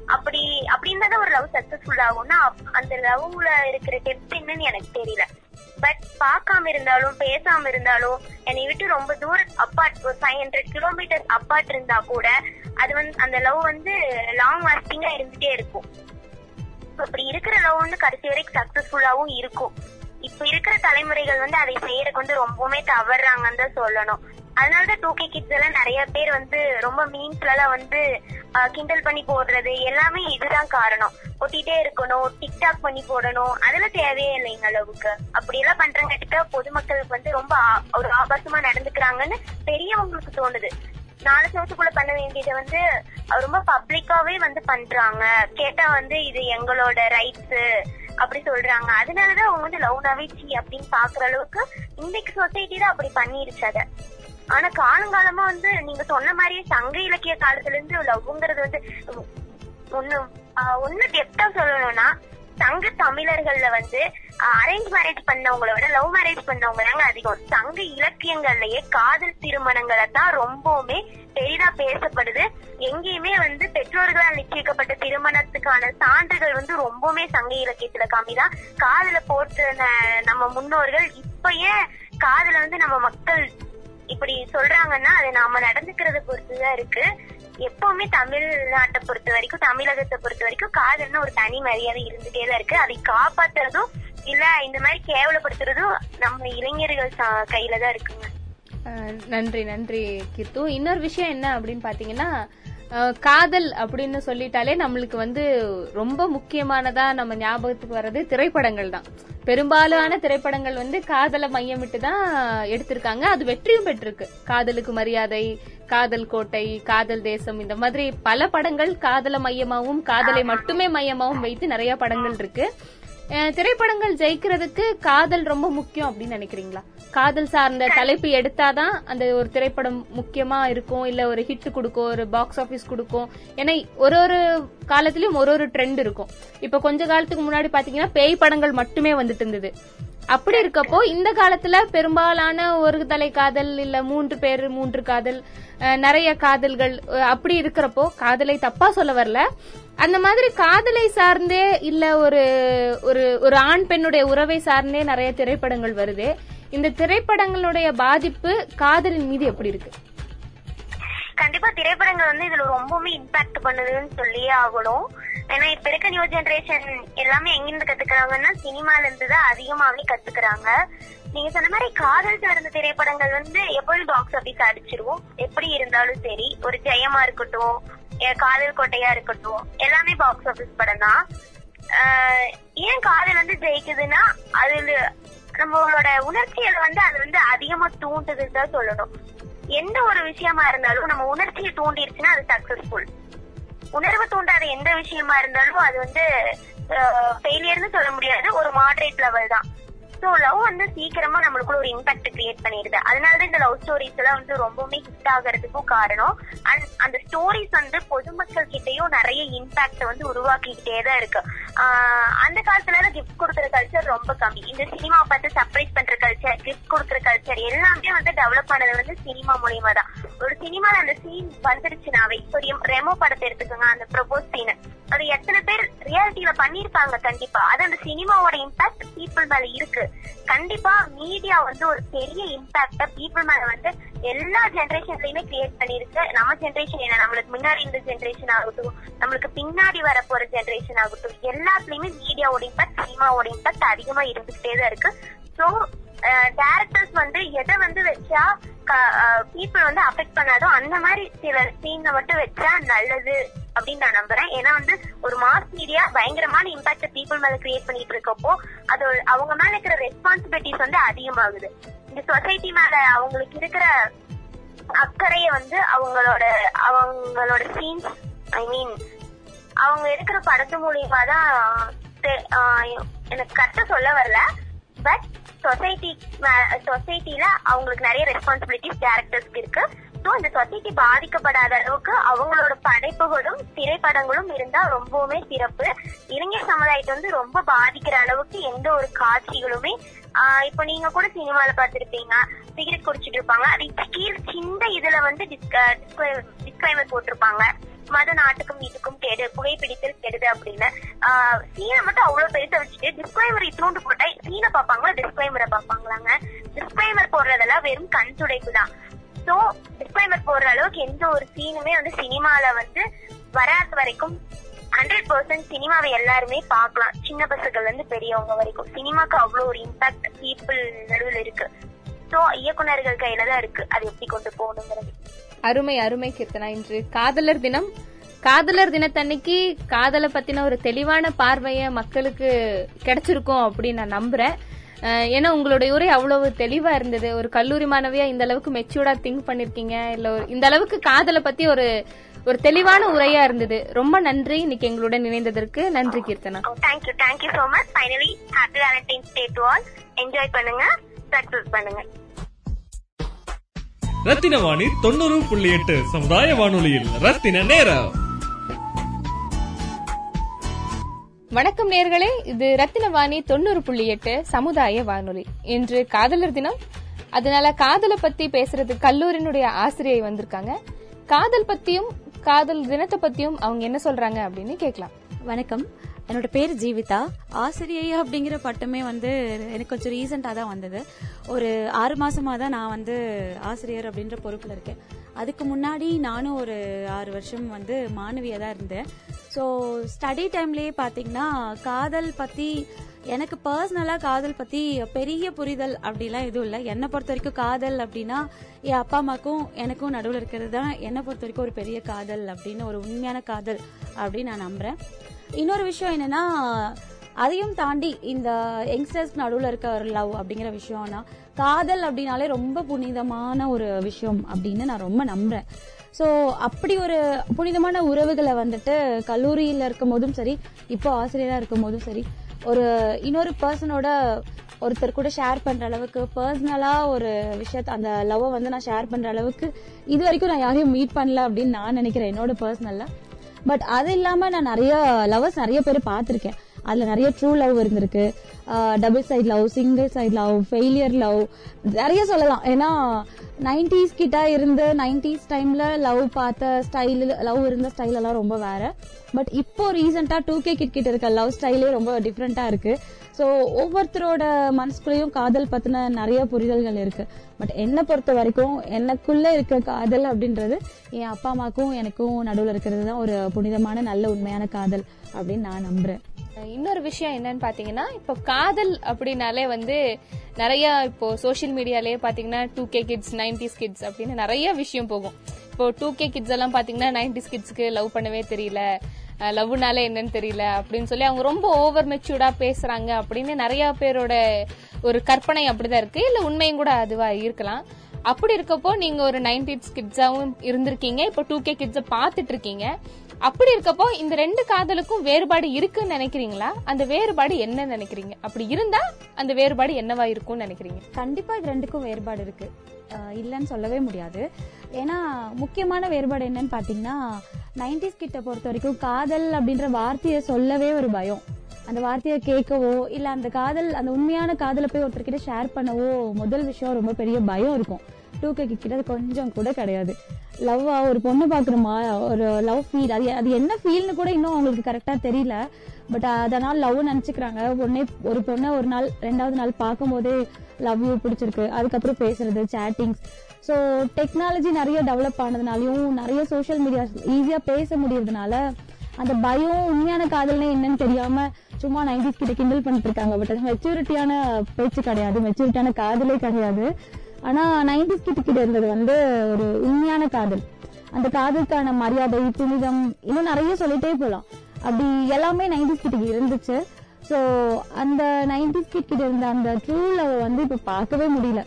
அப்படி அப்படின்னா தான் ஒரு லவ் சக்சஸ்ஃபுல் ஆகும்னா அப்- அந்த லவ்ல இருக்கிற டெப்த் என்னன்னு எனக்கு தெரியல. பட் பார்க்காம இருந்தாலும் பேசாம இருந்தாலும் என்னை விட்டு ரொம்ப தூரம் அப்பார்ட் ஒரு ஃபைவ் ஹண்ட்ரட் கிலோமீட்டர் அப்பார்ட் இருந்தா கூட அது வந்து அந்த லவ் வந்து லாங் லாஸ்டிங்கா இருந்துட்டே இருக்கும். அப்படி இருக்கிற லவ் வந்து கடைசி வரைக்கும் சக்சஸ்ஃபுல்லாவும் இருக்கும். இப்ப இருக்கிற தலைமுறைகள் வந்து அதை செய்யறதுக்கு வந்து ரொம்பவுமே தவறாங்கன்னு தான் சொல்லணும். அதனாலதான் டூ கே கிட்ஸ் எல்லாம் நிறைய பேர் வந்து ரொம்ப மீன்ஸ்ல எல்லாம் வந்து ஆஹ், கிண்டல் பண்ணி போடுறது எல்லாமே இதுதான் காரணம். ஒட்டிட்டே இருக்கணும் டிக்டாக் பண்ணி போடணும் அதெல்லாம் தேவையே இல்லை எங்க அளவுக்கு. அப்படி எல்லாம் பண்றங்கிட்ட பொதுமக்களுக்கு வந்து ரொம்ப ஆ- ஒரு ஆபாசமா நடந்துக்கிறாங்கன்னு பெரியவங்களுக்கு தோணுது. நாலு சவத்துக்குள்ள பண்ண வேண்டியதை வந்து ரொம்ப பப்ளிக்காவே வந்து பண்றாங்க. கேட்டா வந்து இது எங்களோட ரைட்ஸ் அப்படி சொல்றாங்க. அதனாலதான் அவங்க வந்து லவ் நவிச்சி அப்படின்னு பாக்குற அளவுக்கு இன்னைக்கு சொசைட்டி தான் அப்படி பண்ணிருச்சு அதை. ஆனா காலங்காலமா வந்து நீங்க சொன்ன மாதிரியே சங்க இலக்கிய காலத்துல இருந்து லவ்ங்கிறது வந்து ஒண்ணு ஒண்ணு டெப்டா சொல்லணும்னா சங்க தமிழர்கள்ல வந்து அரேஞ்ச் மேரேஜ் பண்ணவங்கள விட லவ் மேரேஜ் பண்ணவங்க தாங்க அதிகம். சங்க இலக்கியங்கள்லயே காதல் திருமணங்களை தான் ரொம்பவுமே பெரிதா பேசப்படுது. எங்கேயுமே வந்து பெற்றோர்களால் நிச்சயிக்கப்பட்ட திருமணத்துக்கான சான்றுகள் வந்து ரொம்பவுமே சங்க இலக்கியத்துல கம்மிதான் காதல போட்டு நம்ம முன்னோர்கள் இப்ப ஏன் காதல வந்து நம்ம மக்கள் இப்படி சொல்றாங்கன்னா அது நாம நடந்துக்கிறத பொறுத்துதான் இருக்கு. எப்பவுமே தமிழ்நாட்டை பொறுத்த வரைக்கும் தமிழகத்தை பொறுத்த வரைக்கும் காதல்னு ஒரு தனி மரியாதை இருந்துட்டே தான் இருக்கு. அதை காப்பாத்துறதும் இல்ல இந்த மாதிரி கேவலப்படுத்துறதும் நம்ம இளைஞர்கள் கையில தான் இருக்குங்க. நன்றி நன்றி கித்து இன்னொரு விஷயம் என்ன அப்படின்னு பாத்தீங்கன்னா காதல் அப்படின்னு சொல்லிட்டாலே நம்மளுக்கு வந்து ரொம்ப முக்கியமானதா நம்ம ஞாபகத்துக்கு வர்றது திரைப்படங்கள் தான். பெரும்பாலான திரைப்படங்கள் வந்து காதலை மையமிட்டு தான் எடுத்திருக்காங்க. அது வெற்றியும் பெற்றிருக்கு. காதலுக்கு மரியாதை காதல் கோட்டை காதல் தேசம் இந்த மாதிரி பல படங்கள் காதலை மையமாவும் காதலை மட்டுமே மையமாவும் வைத்து நிறைய படங்கள் இருக்கு. திரைப்படங்கள் ஜெயிக்கிறதுக்கு காதல் ரொம்ப முக்கியம் அப்படின்னு நினைக்கிறீங்களா? காதல் சார்ந்த தலைப்பு எடுத்தாதான் அந்த ஒரு திரைப்படம் முக்கியமா இருக்கும் இல்ல ஒரு ஹிட் கொடுக்கும் ஒரு பாக்ஸ் ஆபீஸ் கொடுக்கும். ஏன்னா ஒரு ஒரு காலத்திலயும் ஒரு ஒரு ட்ரெண்ட் இருக்கும். இப்ப கொஞ்ச காலத்துக்கு முன்னாடி பாத்தீங்கன்னா பேய் படங்கள் மட்டுமே வந்துட்டு இருந்தது. அப்படி இருக்கப்போ இந்த காலத்துல பெரும்பாலான ஒரு தலை காதல் இல்ல மூன்று பேர் மூன்று காதல் நிறைய காதல்கள் அப்படி இருக்கிறப்போ காதலை தப்பா சொல்ல வரல. அந்த மாதிரி காதலை சார்ந்தே இல்ல ஒரு ஒரு ஒரு ஆண் பெண்ணுடைய உறவை சார்ந்தே நிறைய திரைப்படங்கள் வருது. இந்த திரைப்படங்களுடைய பாதிப்பு காதலின் மீது எப்படி இருக்கு? கண்டிப்பா திரைப்படங்கள் வந்து இதுல ரொம்பவுமே இம்பாக்ட் பண்ணுதுன்னு சொல்லியே ஆகணும். ஏன்னா இப்ப இருக்க நியூ ஜெனரேஷன் எல்லாமே எங்கிருந்து கத்துக்கிறாங்கன்னா சினிமால இருந்து தான் அதிகமாவே கத்துக்கிறாங்க. நீங்க சொன்ன மாதிரி காதல் சார்ந்த திரைப்படங்கள் வந்து எப்போதும் பாக்ஸ் ஆபீஸ் அடிச்சிருவோம். எப்படி இருந்தாலும் சரி ஒரு ஜெயமா இருக்கட்டும் காதல் கோட்டையா இருக்கட்டும் எல்லாமே பாக்ஸ் ஆபீஸ் படம் தான். ஆஹ் ஏன் காதல் வந்து ஜெயிக்குதுன்னா அதுல நம்மளோட உணர்ச்சிகளை வந்து அது வந்து அதிகமா தூண்டுதுன்னு தான் சொல்லணும். எந்த ஒரு விஷயமா இருந்தாலும் நம்ம உணர்ச்சியை தூண்டிருச்சுன்னா அது சக்சஸ்ஃபுல் உணர்வு தூண்டாத எந்த விஷயமா இருந்தாலும் அது வந்து ஃபெயிலியர்னு சொல்ல முடியாது. ஒரு மாடரேட் லெவல் தான். சோ லவ் வந்து சீக்கிரமா நம்மளுக்குள்ள ஒரு இம்பாக்ட் கிரியேட் பண்ணிடுது. அதனாலதான் இந்த லவ் ஸ்டோரிஸ் எல்லாம் வந்து ரொம்பவுமே ஹிட் ஆகுறதுக்கும் காரணம். அண்ட் அந்த ஸ்டோரிஸ் வந்து பொதுமக்கள் கிட்டயும் நிறைய இம்பாக்ட் வந்து உருவாக்கிக்கிட்டே தான் இருக்கு. அந்த காலத்துல எல்லாம் கிஃப்ட் கொடுக்குற கல்ச்சர் ரொம்ப கம்மி. இந்த சினிமா பார்த்து சர்ப்ரைஸ் பண்ற கல்ச்சர் கிஃப்ட் கொடுக்குற கல்ச்சர் எல்லாமே வந்து டெவலப் ஆனது வந்து சினிமா மூலியமா தான். ஒரு சினிமால அந்த சீன் வந்துருச்சுனாவே இப்போ ரெமோ படத்தை எடுத்துக்கோங்க அந்த ப்ரொபோஸ் சீன் அது எத்தனை பேர் ரியாலிட்டியில பண்ணிருப்பாங்க கண்டிப்பா. அது அந்த சினிமாவோட இம்பாக்ட் பீப்புள் மேல இருக்கு. கண்டிப்பா மீடியா வந்து ஒரு பெரிய இம்பாக்ட பீப்புள் மேல வந்து எல்லா ஜெனரேஷன்லயுமே கிரியேட் பண்ணிருக்கு. நம்ம ஜெனரேஷன் என்ன? நம்மளுக்கு முன்னாடி இந்த ஜென்ரேஷன் ஆகட்டும் நம்மளுக்கு பின்னாடி வர போற ஜெனரேஷன் ஆகட்டும் எல்லாத்துலயுமே மீடியாவோட இம்பாக்ட் சினிமாவோட இம்பாக்ட் அதிகமா இருந்துகிட்டே தான் இருக்கு. சோ டேரக்டர்ஸ் வந்து எதை வந்து வச்சா பீப்புள் வந்து அஃபெக்ட் பண்ணாதோ அந்த மாதிரி சில சீன்ல மட்டும் வச்சா நல்லது அப்படின்னு நான் நம்புறேன். ஏன்னா வந்து ஒரு மாஸ் மீடியா பயங்கரமான இம்பாக்ட் பீப்புள் மேல கிரியேட் பண்ணிட்டு இருக்கப்போ அது அவங்க மேல இருக்கிற ரெஸ்பான்சிபிலிட்டிஸ் வந்து அதிகமாகுது. இந்த சொசைட்டி மேல அவங்களுக்கு இருக்கிற அக்கறைய வந்து அவங்களோட அவங்களோட சீன்ஸ் ஐ மீன் அவங்க எடுக்கிற படத்து மூலியமா தான் எனக்கு கரெக்டா சொல்ல வரல. பட் சொசைட்டி சொசைட்டில அவங்களுக்கு நிறைய ரெஸ்பான்சிபிலிட்டிஸ் டேரக்டர்ஸ்க்கு இருக்கு. ஸோ இந்த சொசைட்டி பாதிக்கப்படாத அளவுக்கு அவங்களோட படைப்புகளும் திரைப்படங்களும் இருந்தா ரொம்பவுமே சிறப்பு. இளைஞர் சமுதாயத்தை வந்து ரொம்ப பாதிக்கிற அளவுக்கு எந்த ஒரு காட்சிகளுமே இப்போ நீங்க கூட சினிமால பார்த்திருப்பீங்க. சிகரெட் குடிச்சிட்டு இருப்பாங்க. அது கீழ் சின்ன இதுல வந்து டிஸ்கிளைமர் போட்டிருப்பாங்க. மத நாட்டுக்கும் வீட்டுக்கும் கெடு புகைப்பிடித்தல் கெடுது அப்படின்னு. சீனை மட்டும் அவ்வளவு பெருசா வச்சுட்டு டிஸ்கிளைமர் இத்தூண்டு போட்டா சீனை பாப்பாங்களா டிஸ்கிளைமரை பாப்பாங்களாங்க டிஸ்கிளைமர் போடுறதெல்லாம் வெறும் கண் துடைப்பு தான் சோ டிஸ்கிளைமர் போடுற அளவுக்கு எந்த ஒரு சீனுமே வந்து சினிமால வந்து வராத வரைக்கும் ஹண்ட்ரட் பர்சன்ட் சினிமாவை எல்லாருமே பார்க்கலாம். சின்ன பசங்கள்ல இருந்து பெரியவங்க வரைக்கும். சினிமாக்கு அவ்வளவு ஒரு இம்பாக்ட் பீப்புள் நடுவில் இருக்கு. சோ இயக்குனர்கள் கையில தான் இருக்கு. அது எப்படி கொண்டு போகணுங்கிறது. அருமை அருமை கீர்த்தனா. இன்று காதலர் தினம். காதலர் தினத்தன்னைக்கு காதலை பத்தின ஒரு தெளிவான பார்வைய மக்களுக்கு கிடைச்சிருக்கும் அப்படின்னு நான் நம்புறேன். ஏன்னா உங்களுடைய உரை அவ்வளவு தெளிவா இருந்தது. ஒரு கல்லூரி மாணவியா இந்த அளவுக்கு மெச்சூர்டா திங்க் பண்ணிருக்கீங்க. இல்ல இந்த அளவுக்கு காதலை பத்தி ஒரு ஒரு தெளிவான உரையா இருந்தது. ரொம்ப நன்றி. இன்னைக்கு எங்களுடன் இணைந்ததற்கு நன்றி Keerthana. Thank you thank you so much finally happy Valentine's day to all enjoy பண்ணுங்க. சக்சஸ் பண்ணுங்க. ரத்தின வாணி தொண்ணூறு புள்ளி எட்டு சமுதாய வானொலியில். ரத்தின நேரம். வணக்கம் நேர்களே இது ரத்தினவாணி தொண்ணூறு புள்ளி எட்டு சமுதாய வானொலி. இன்று காதலர் தினம். அதனால காதலை பத்தி பேசுறதுக்கு கல்லூரியினுடைய ஆசிரியை வந்திருக்காங்க. காதல் பத்தியும் காதல் தினத்தை பத்தியும் அவங்க என்ன சொல்றாங்க அப்படின்னு கேட்கலாம். வணக்கம். என்னோட பேர் ஜீவிதா. ஆசிரியை அப்படிங்கிற பட்டமே வந்து எனக்கு கொஞ்சம் ரீசெண்டாக தான் வந்தது. ஒரு ஆறு மாசமா தான் நான் வந்து ஆசிரியர் அப்படின்ற பொறுப்பில் இருக்கேன். அதுக்கு முன்னாடி நானும் ஒரு ஆறு வருஷம் வந்து மாணவியாக தான் இருந்தேன். ஸோ ஸ்டடி டைம்லேயே பார்த்தீங்கன்னா காதல் பற்றி எனக்கு பர்சனலாக காதல் பற்றி பெரிய புரிதல் அப்படிலாம் எதுவும் இல்லை. என்னை பொறுத்த வரைக்கும் காதல் அப்படின்னா என் அப்பா அம்மாக்கும் எனக்கும் நடுவில் இருக்கிறது தான் என்னை பொறுத்த வரைக்கும் ஒரு பெரிய காதல் அப்படின்னு ஒரு உண்மையான காதல் அப்படின்னு நான் நம்புகிறேன் இன்னொரு விஷயம் என்னன்னா அதையும் தாண்டி இந்த யங்ஸ்டர்ஸ் நடுவில் இருக்க ஒரு லவ் அப்படிங்கிற விஷயம்னா காதல் அப்படின்னாலே ரொம்ப புனிதமான ஒரு விஷயம் அப்படின்னு நான் ரொம்ப நம்புறேன். ஸோ அப்படி ஒரு புனிதமான உறவுகளை வந்துட்டு கல்லூரியில் இருக்கும் போதும் சரி இப்போ ஆசிரியராக இருக்கும் போதும் சரி ஒரு இன்னொரு பர்சனோட ஒருத்தர் கூட ஷேர் பண்ற அளவுக்கு பர்சனலா ஒரு விஷயத்த அந்த லவ்வை வந்து நான் ஷேர் பண்ற அளவுக்கு இது வரைக்கும் நான் யாரையும் மீட் பண்ணல அப்படின்னு நான் நினைக்கிறேன் என்னோட பர்சனல்ல பட் அது இல்லாம நான் நிறைய லவர்ஸ் நிறைய பேர் பார்த்திருக்கேன். அதுல நிறைய ட்ரூ லவ் இருந்திருக்கு. Double side love single side love failure love நிறைய சொல்லலாம். ஏன்னா நைன்டிஸ் கிட்ட இருந்து நைன்டிஸ் டைம்ல லவ் பார்த்த ஸ்டைல் லவ் இருந்த ஸ்டைல் எல்லாம் ரொம்ப வேற. பட் இப்போ ரீசெண்டா டூ கே கிட் கிட்ட இருக்க லவ் ஸ்டைலே ரொம்ப டிஃப்ரெண்டா இருக்கு. ஸோ ஒவ்வொருத்தரோட மனசுக்குள்ளேயும் காதல் பத்தின நிறைய புரிதல்கள் இருக்கு. பட் என்னை பொறுத்த வரைக்கும் எனக்குள்ள இருக்க காதல் அப்படின்றது என் அப்பா அம்மாக்கும் எனக்கும் நடுவில் இருக்கிறது தான் ஒரு புனிதமான நல்ல உண்மையான காதல் அப்படின்னு நான் நம்புறேன். இன்னொரு விஷயம் என்னன்னு பாத்தீங்கன்னா இப்போ காதல் அப்படின்னாலே வந்து நிறைய இப்போ சோஷியல் மீடியாலேயே பாத்தீங்கன்னா two K kids nineties kids அப்படின்னு நிறைய விஷயம் போகும். இப்போ டூ கே கிட்ஸ் எல்லாம் பாத்தீங்கன்னா நைன்டிஸ் கிட்ஸ்க்கு லவ் பண்ணவே தெரியல. லவ்னாலே என்னன்னு தெரியல அப்படின்னு சொல்லி அவங்க ரொம்ப ஓவர் மெச்சூர்டா பேசுறாங்க அப்படின்னு நிறைய பேரோட ஒரு கற்பனை அப்படிதான் இருக்கு. இல்ல உண்மையும் கூட அதுவா இருக்கலாம். அப்படி இருக்கப்போ நீங்க ஒரு நைன்டிஸ் கிட்ஸாவும் இருந்திருக்கீங்க. இப்போ டூ கே கிட்ஸ பாத்துட்டு இருக்கீங்க. அப்படி இருக்கப்போ இந்த ரெண்டு காதலுக்கும் வேறுபாடு இருக்குன்னு நினைக்கிறீங்களா? அந்த வேறுபாடு என்ன நினைக்கிறீங்க? அப்படி இருந்தா அந்த வேறுபாடு என்னவா இருக்கும்னு நினைக்கிறீங்க? கண்டிப்பா இது ரெண்டுக்கும் வேறுபாடு இருக்கு. இல்லைன்னு சொல்லவே முடியாது. ஏன்னா முக்கியமான வேறுபாடு என்னன்னு பாத்தீங்கன்னா நைன்டிஸ் கிட்ட பொறுத்த வரைக்கும் காதல் அப்படின்ற வார்த்தையை சொல்லவே ஒரு பயம். அந்த வார்த்தையை கேட்கவோ இல்ல அந்த காதல் அந்த உண்மையான காதலை போய் ஒருத்தர்கிட்ட ஷேர் பண்ணவோ முதல் விஷயம் ரொம்ப பெரிய பயம் இருக்கும். டூ கே கிட்ட அது கொஞ்சம் கூட கிடையாது. லவ்வா ஒரு பொண்ணு பாக்குறோமா ஒரு லவ் ஃபீல் அது அது என்ன ஃபீல்னு கூட இன்னும் அவங்களுக்கு கரெக்டா தெரியல. பட் அதனால லவ் நினைச்சுக்கிறாங்க. பொண்ணே ஒரு பொண்ணை ஒரு நாள் ரெண்டாவது நாள் பார்க்கும்போதே லவ் யூ பிடிச்சிருக்கு. அதுக்கப்புறம் பேசுறது சேட்டிங்ஸ் ஸோ டெக்னாலஜி நிறைய டெவலப் ஆனதுனாலையும் நிறைய சோஷியல் மீடியா ஈஸியா பேச முடியறதுனால அந்த பயம் உண்மையான காதல்னா என்னன்னு தெரியாம சும்மா நைன்டிஸ் கிட்ட கிண்டல் பண்ணிட்டு இருக்காங்க. பட் அது மெச்சூரிட்டியான பேச்சு கிடையாது. மெச்சூரிட்டியான காதலே கிடையாது. ஆனா நைன்டிஸ் கிட்ட கிட்ட இருந்தது வந்து ஒரு உண்மையான காதல். அந்த காதலுக்கான மரியாதை புனிதம் இன்னும் நிறைய சொல்லிட்டே போலாம். அப்படி எல்லாமே நைன்டிஸ் கிட்ட இருந்துச்சு. சோ அந்த நைன்டிஸ் கிட் கிட்ட இருந்த அந்த ட்ரூ லவ் வந்து இப்ப பார்க்கவே முடியல.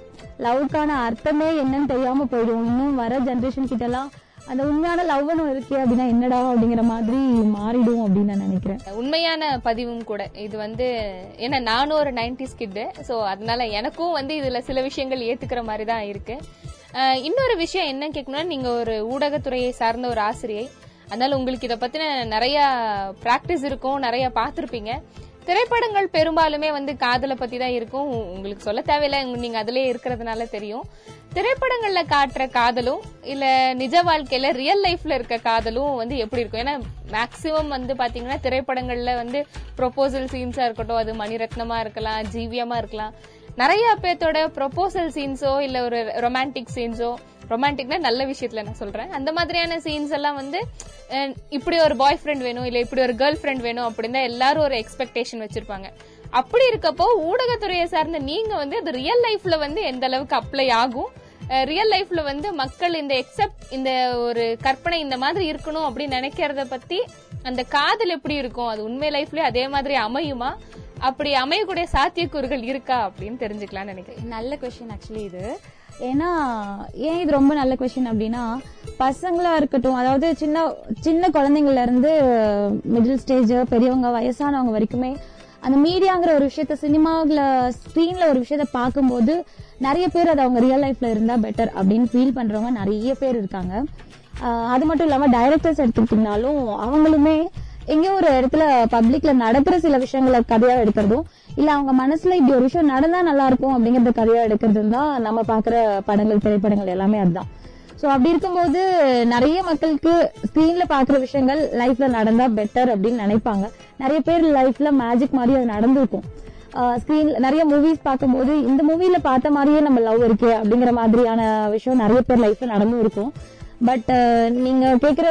லவ்க்கான அர்த்தமே என்னன்னு தெரியாம போயிடும். இன்னும் வர ஜென்ரேஷன் கிட்ட எல்லாம் அந்த உண்மையான லவ்னு இருக்கே அப்படின்னா என்னடா அப்படிங்கிற மாதிரி மாறிடும் அப்படின்னு நான் நினைக்கிறேன். உண்மையான பதிவும் கூட இது வந்து ஏன்னா நானும் ஒரு நைன்டிஸ் ஸ்கிட்டு ஸோ அதனால எனக்கும் வந்து இதுல சில விஷயங்கள் ஏத்துக்கிற மாதிரி தான் இருக்கு இன்னொரு விஷயம் என்ன கேட்கணும்னா நீங்க ஒரு ஊடகத்துறையை சார்ந்த ஒரு ஆசிரியை அதனால உங்களுக்கு இதை பத்தின நிறைய பிராக்டிஸ் இருக்கும் நிறைய பார்த்துருப்பீங்க. திரைப்படங்கள் பெரும்பாலுமே வந்து காதலை பத்தி தான் இருக்கும் உங்களுக்கு சொல்ல தேவையில்லை. நீங்க அதுலயே இருக்கிறதுனால தெரியும். திரைப்படங்கள்ல காட்டுற காதலும் இல்ல நிஜ வாழ்க்கையில ரியல் லைஃப்ல இருக்க காதலும் வந்து எப்படி இருக்கும்? ஏன்னா மேக்சிமம் வந்து பாத்தீங்கன்னா திரைப்படங்கள்ல வந்து ப்ரொபோசல் சீன்ஸா இருக்கட்டும் அது மணிரத்னமா இருக்கலாம் ஜீவியமா இருக்கலாம். நிறைய பேர்த்தோட ப்ரொபோசல் சீன்ஸோ இல்ல ஒரு ரொமான்டிக் சீன்ஸோ ரொமான்டிக்னா நல்ல விஷயத்துல நான் சொல்றேன். அந்த மாதிரியான சீன்ஸ் எல்லாம் வந்து இப்படி ஒரு பாய் ஃப்ரெண்ட் வேணும் இல்ல இப்படி ஒரு கேர்ள் ஃப்ரெண்ட் வேணும் அப்படின்னு தான் எல்லாரும் ஒரு எக்ஸ்பெக்டேஷன் வச்சிருப்பாங்க. அப்படி இருக்கப்போ ஊடகத்துறையை சார்ந்த நீங்க வந்து அது ரியல் லைஃப்ல வந்து எந்த அளவுக்கு அப்ளை ஆகும்? ரியல் லைஃப்ல வந்து மக்கள் இந்த எக்ஸப்ட் இந்த ஒரு கற்பனை இந்த மாதிரி இருக்கணும் அப்படின்னு நினைக்கிறத பத்தி அந்த காதல் எப்படி இருக்கும்? அது உண்மை லைஃப்லயே அதே மாதிரி அமையுமா? அப்படி அமையக்கூடிய சாத்தியக்கூறுகள் இருக்கா அப்படின்னு தெரிஞ்சுக்கலாம்னு நினைக்கிறேன். நல்ல கொஸ்டின் ஆக்சுவலி இது. ஏன்னா ஏன் இது ரொம்ப நல்ல கொஸ்டின் அப்படின்னா பசங்களா இருக்கட்டும் அதாவது சின்ன சின்ன குழந்தைங்கள்ல இருந்து மிடில் ஸ்டேஜ் பெரியவங்க வயசானவங்க வரைக்குமே அந்த மீடியாங்கிற ஒரு விஷயத்த சினிமாவில் ஸ்க்ரீனில் ஒரு விஷயத்த பார்க்கும்போது நிறைய பேர் அது அவங்க ரியல் லைஃப்ல இருந்தா பெட்டர் அப்படின்னு ஃபீல் பண்றவங்க நிறைய பேர் இருக்காங்க. அது மட்டும் இல்லாம டைரக்டர்ஸ் எடுத்துக்கிட்டீங்கனாலும் அவங்களுமே எங்கேயோ ஒரு இடத்துல பப்ளிக்ல நடக்கிற சில விஷயங்களை கதையா எடுக்கிறதும் இல்ல அவங்க மனசுல இப்படி ஒரு விஷயம் நடந்தா நல்லா இருக்கும் அப்படிங்கறத கதையா எடுக்கிறதும் தான் நம்ம பாக்குற படங்கள் திரைப்படங்கள் எல்லாமே அதுதான். சோ அப்படி இருக்கும்போது நிறைய மக்களுக்கு ஸ்கிரீன்ல பாக்குற விஷயங்கள் லைஃப்ல நடந்தா பெட்டர் அப்படின்னு நினைப்பாங்க. நிறைய பேர் லைஃப்ல மேஜிக் மாதிரி அது நடந்திருக்கும். ஸ்கிரீன்ல நிறைய மூவிஸ் பார்க்கும்போது இந்த மூவில பார்த்த மாதிரியே நம்ம லவ் இருக்கு அப்படிங்கிற மாதிரியான விஷயம் நிறைய பேர் லைஃப்ல நடந்தும் இருக்கும். பட் நீங்க கேக்குற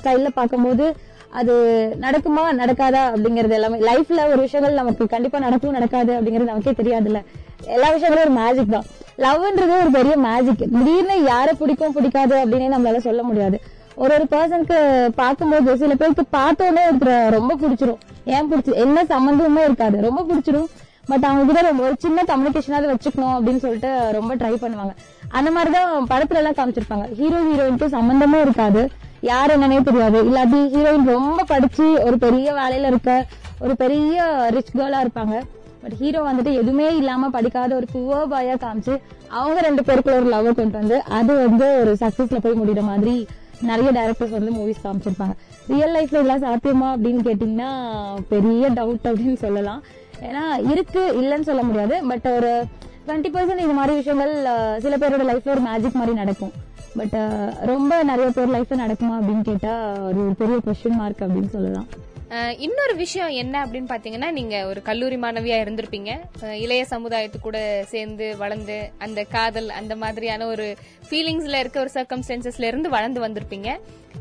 ஸ்டைல்ல பார்க்கும்போது அது நடக்குமா நடக்காதா அப்படிங்கறது எல்லாமே லைஃப்ல ஒரு விஷயங்கள் நமக்கு கண்டிப்பா நடக்கும் நடக்காது அப்படிங்கறது நமக்கே தெரியாதுல்ல. எல்லா விஷயங்களும் ஒரு மேஜிக் தான். லவ்ன்றது ஒரு பெரிய மேஜிக் திடீர்னு யாரை பிடிக்கும் பிடிக்காது அப்படின்னு நம்மளால சொல்ல முடியாது. ஒரு ஒரு பர்சனுக்கு பார்க்கும்போது சில பேருக்கு பார்த்தோன்னே ஒருத்தர் ரொம்ப பிடிச்சிரும். ஏன் பிடிச்சி என்ன சம்மந்தமுமே இருக்காது. ரொம்ப பிடிச்சிரும். பட் அவங்க கூட ரொம்ப ஒரு சின்ன கம்யூனிகேஷனாவது வச்சுக்கணும் அப்படின்னு சொல்லிட்டு ரொம்ப ட்ரை பண்ணுவாங்க. அந்த மாதிரிதான் படத்துல எல்லாம் காமிச்சிருப்பாங்க ஹீரோ ஹீரோயினுக்கு சம்மந்தமும் இருக்காது. யார் என்னன்னே தெரியாது. இல்லாட்டி ஹீரோயின் ரொம்ப படிச்சு ஒரு பெரிய வேலையில இருக்க ஒரு பெரிய ரிச் கேர்ளா இருப்பாங்க. பட் ஹீரோ வந்துட்டு எதுவுமே இல்லாம படிக்காத ஒரு புவர் பாயா காமிச்சு அவங்க ரெண்டு பேருக்குள்ள ஒரு லவ் கொண்டு வந்து அது வந்து ஒரு சக்சஸ்ல போய் முடிகிற மாதிரி நிறைய டைரக்டர்ஸ் வந்து மூவிஸ் காமிச்சிருப்பாங்க. ரியல் லைஃப்ல இதெல்லாம் சாத்தியமா அப்படின்னு கேட்டீங்கன்னா பெரிய டவுட் அப்படின்னு சொல்லலாம். ஏன்னா இருக்கு இல்லைன்னு சொல்ல முடியாது. பட் ஒரு டுவெண்ட்டி பர்சன்ட் இது மாதிரி விஷயங்கள் சில பேரோட லைஃப்ல ஒரு மேஜிக் மாதிரி நடக்கும். பட் uh, ரொம்ப நிறைய பேர் லைஃப்ல நடக்குமா அப்படின்னு கேட்டா ஒரு பெரிய கொஸ்டின் மார்க் அப்படின்னு சொல்லலாம். இன்னொரு விஷயம் என்ன அப்படின்னு பாத்தீங்கன்னா நீங்க ஒரு கல்லூரி மாணவியா இருந்திருப்பீங்க. இளைய சமுதாயத்து கூட சேர்ந்து வளர்ந்து அந்த காதல் அந்த மாதிரியான ஒரு ஃபீலிங்ஸ்ல இருக்க ஒரு சர்க்கம்ஸ்டன்சஸ்ல இருந்து வளர்ந்து வந்திருப்பீங்க.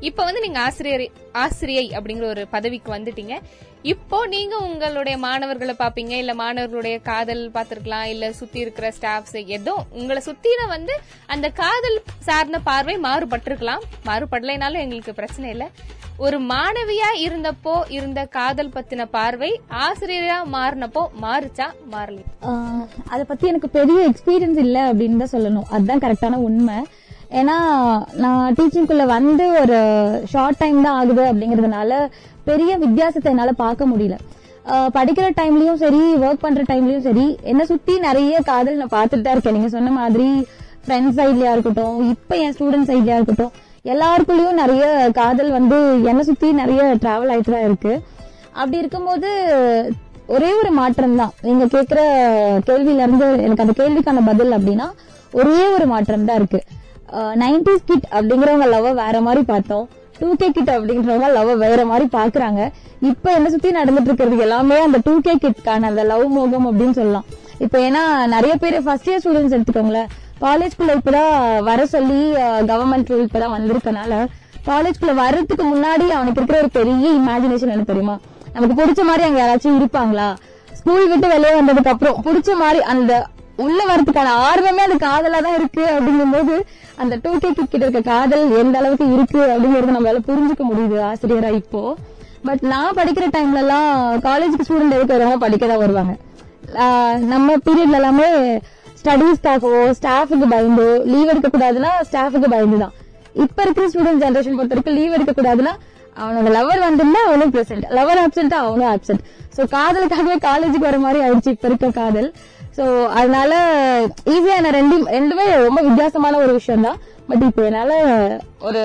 இப்போ வந்து நீங்க ஆசிரியர் ஆசிரியை அப்படிங்கிற ஒரு பதவிக்கு வந்துட்டீங்க. இப்போ நீங்க உங்களுடைய மாணவர்களை பாப்பீங்க இல்ல மாணவர்களுடைய காதல் பார்த்திருக்கலாம் இல்ல சுத்தி இருக்கிற ஸ்டாஃப்ஸ் ஏதோ உங்களை சுத்தின வந்து அந்த காதல் சார்ந்த பார்வை மாறுபட்டிருக்கலாம். மாறுபடலைனாலும் எங்களுக்கு பிரச்சனை இல்ல. ஒரு மாணவியா இருந்தப்போ இருந்த காதல் பத்தின பார்வை ஆசிரியரா மாறினப்போ மாறுச்சா? மாறல. அத பத்தி எனக்கு பெரிய எக்ஸ்பீரியன்ஸ் இல்ல அப்படின்னு தான் சொல்லணும். அதுதான் கரெக்டான உண்மை. ஏன்னா நான் டீச்சிங்குள்ள வந்து ஒரு ஷார்ட் டைம் தான் ஆகுது அப்படிங்கறதுனால பெரிய வித்தியாசத்தை என்னால பார்க்க முடியல. படிக்கிற டைம்லயும் சரி ஒர்க் பண்ற டைம்லயும் சரி என்ன சுத்தி நிறைய காதல் நான் பார்த்துட்டு தான் இருக்கேன். நீங்க சொன்ன மாதிரி ஃப்ரெண்ட்ஸ் சைட்லயா இருக்கட்டும் இப்ப என் ஸ்டூடெண்ட் சைட்லயா இருக்கட்டும் எல்லாருக்குள்ளயும் நிறைய காதல் வந்து என்ன சுத்தி நிறைய டிராவல் ஆயிட்டு தான் இருக்கு. அப்படி இருக்கும்போது ஒரே ஒரு மாற்றம் தான். நீங்க கேக்குற கேள்வியில இருந்து எனக்கு அந்த கேள்விக்கான பதில் அப்படின்னா ஒரே ஒரு மாற்றம் தான் இருக்கு. நைன்டிஸ் கிட் அப்படிங்கிறவங்க லவ் வேற மாதிரி பார்த்தோம். டூ கே கிட் அப்படிங்கிறவங்க லவ் வேற மாதிரி பாக்குறாங்க இப்ப என்ன சுத்தி நடந்துட்டு இருக்கிறது எல்லாமே அந்த டூ கே கிட்கான அந்த லவ் மோகம் அப்படின்னு சொல்லலாம். இப்ப ஏன்னா நிறைய பேர் ஃபர்ஸ்ட் இயர் ஸ்டூடெண்ட்ஸ் எடுத்துக்கோங்களேன். காலேஜ்குள்ள இப்பதான் வர சொல்லி கவர்மெண்ட் ரூல் இப்பதான் வந்திருக்கனால காலேஜ்குள்ள வர்றதுக்கு முன்னாடி அவனுக்கு இருக்கிற ஒரு பெரிய இமேஜினேஷன் என்ன தெரியுமா? நமக்கு பிடிச்ச மாதிரி அங்க யாராச்சும் இருப்பாங்களா? ஸ்கூல் விட்டு வெளியே வந்ததுக்கு அப்புறம் பிடிச்ச மாதிரி அந்த உள்ள வரதுக்கான ஆர்வமே அந்த காதலா தான் இருக்கு அப்படிங்கும்போது அந்த டூ கே கிட்ட இருக்க காதல் எந்த அளவுக்கு இருக்கு அப்படிங்கறது நம்மளால புரிஞ்சுக்க முடியுது ஆசிரியரா இப்போ. பட் நான் படிக்கிற டைம்ல எல்லாம் காலேஜுக்கு ஸ்டூடெண்ட் எதுக்கு வருவாங்க? படிக்க தான் வருவாங்க. நம்ம பீரியட்ல எல்லாமே ஸ்டடீஸ்க்காகவோ ஸ்டாஃபுக்கு பயந்து லீவ் எடுக்க கூடாதுன்னா ஸ்டாஃபுக்கு பயந்து தான் இப்ப இருக்கிற ஸ்டூடெண்ட் ஜெனரேஷன் பொறுத்த வரைக்கும் லீவ் எடுக்க கூடாதுன்னா அவனோட லவர் வந்திருந்தா அவனும் பிரசன்ட் லவர் ஆப்சென்ட் அவனும் ஆப்சென்ட் ஸோ காதலுக்காகவே காலேஜுக்கு வர மாதிரி ஆயிடுச்சு இப்ப இருக்க காதல். ஸோ அதனால ஈஸியான ரெண்டு ரெண்டுமே ரொம்ப வித்தியாசமான ஒரு விஷயம் தான் பட் இப்போ என்னால ஒரு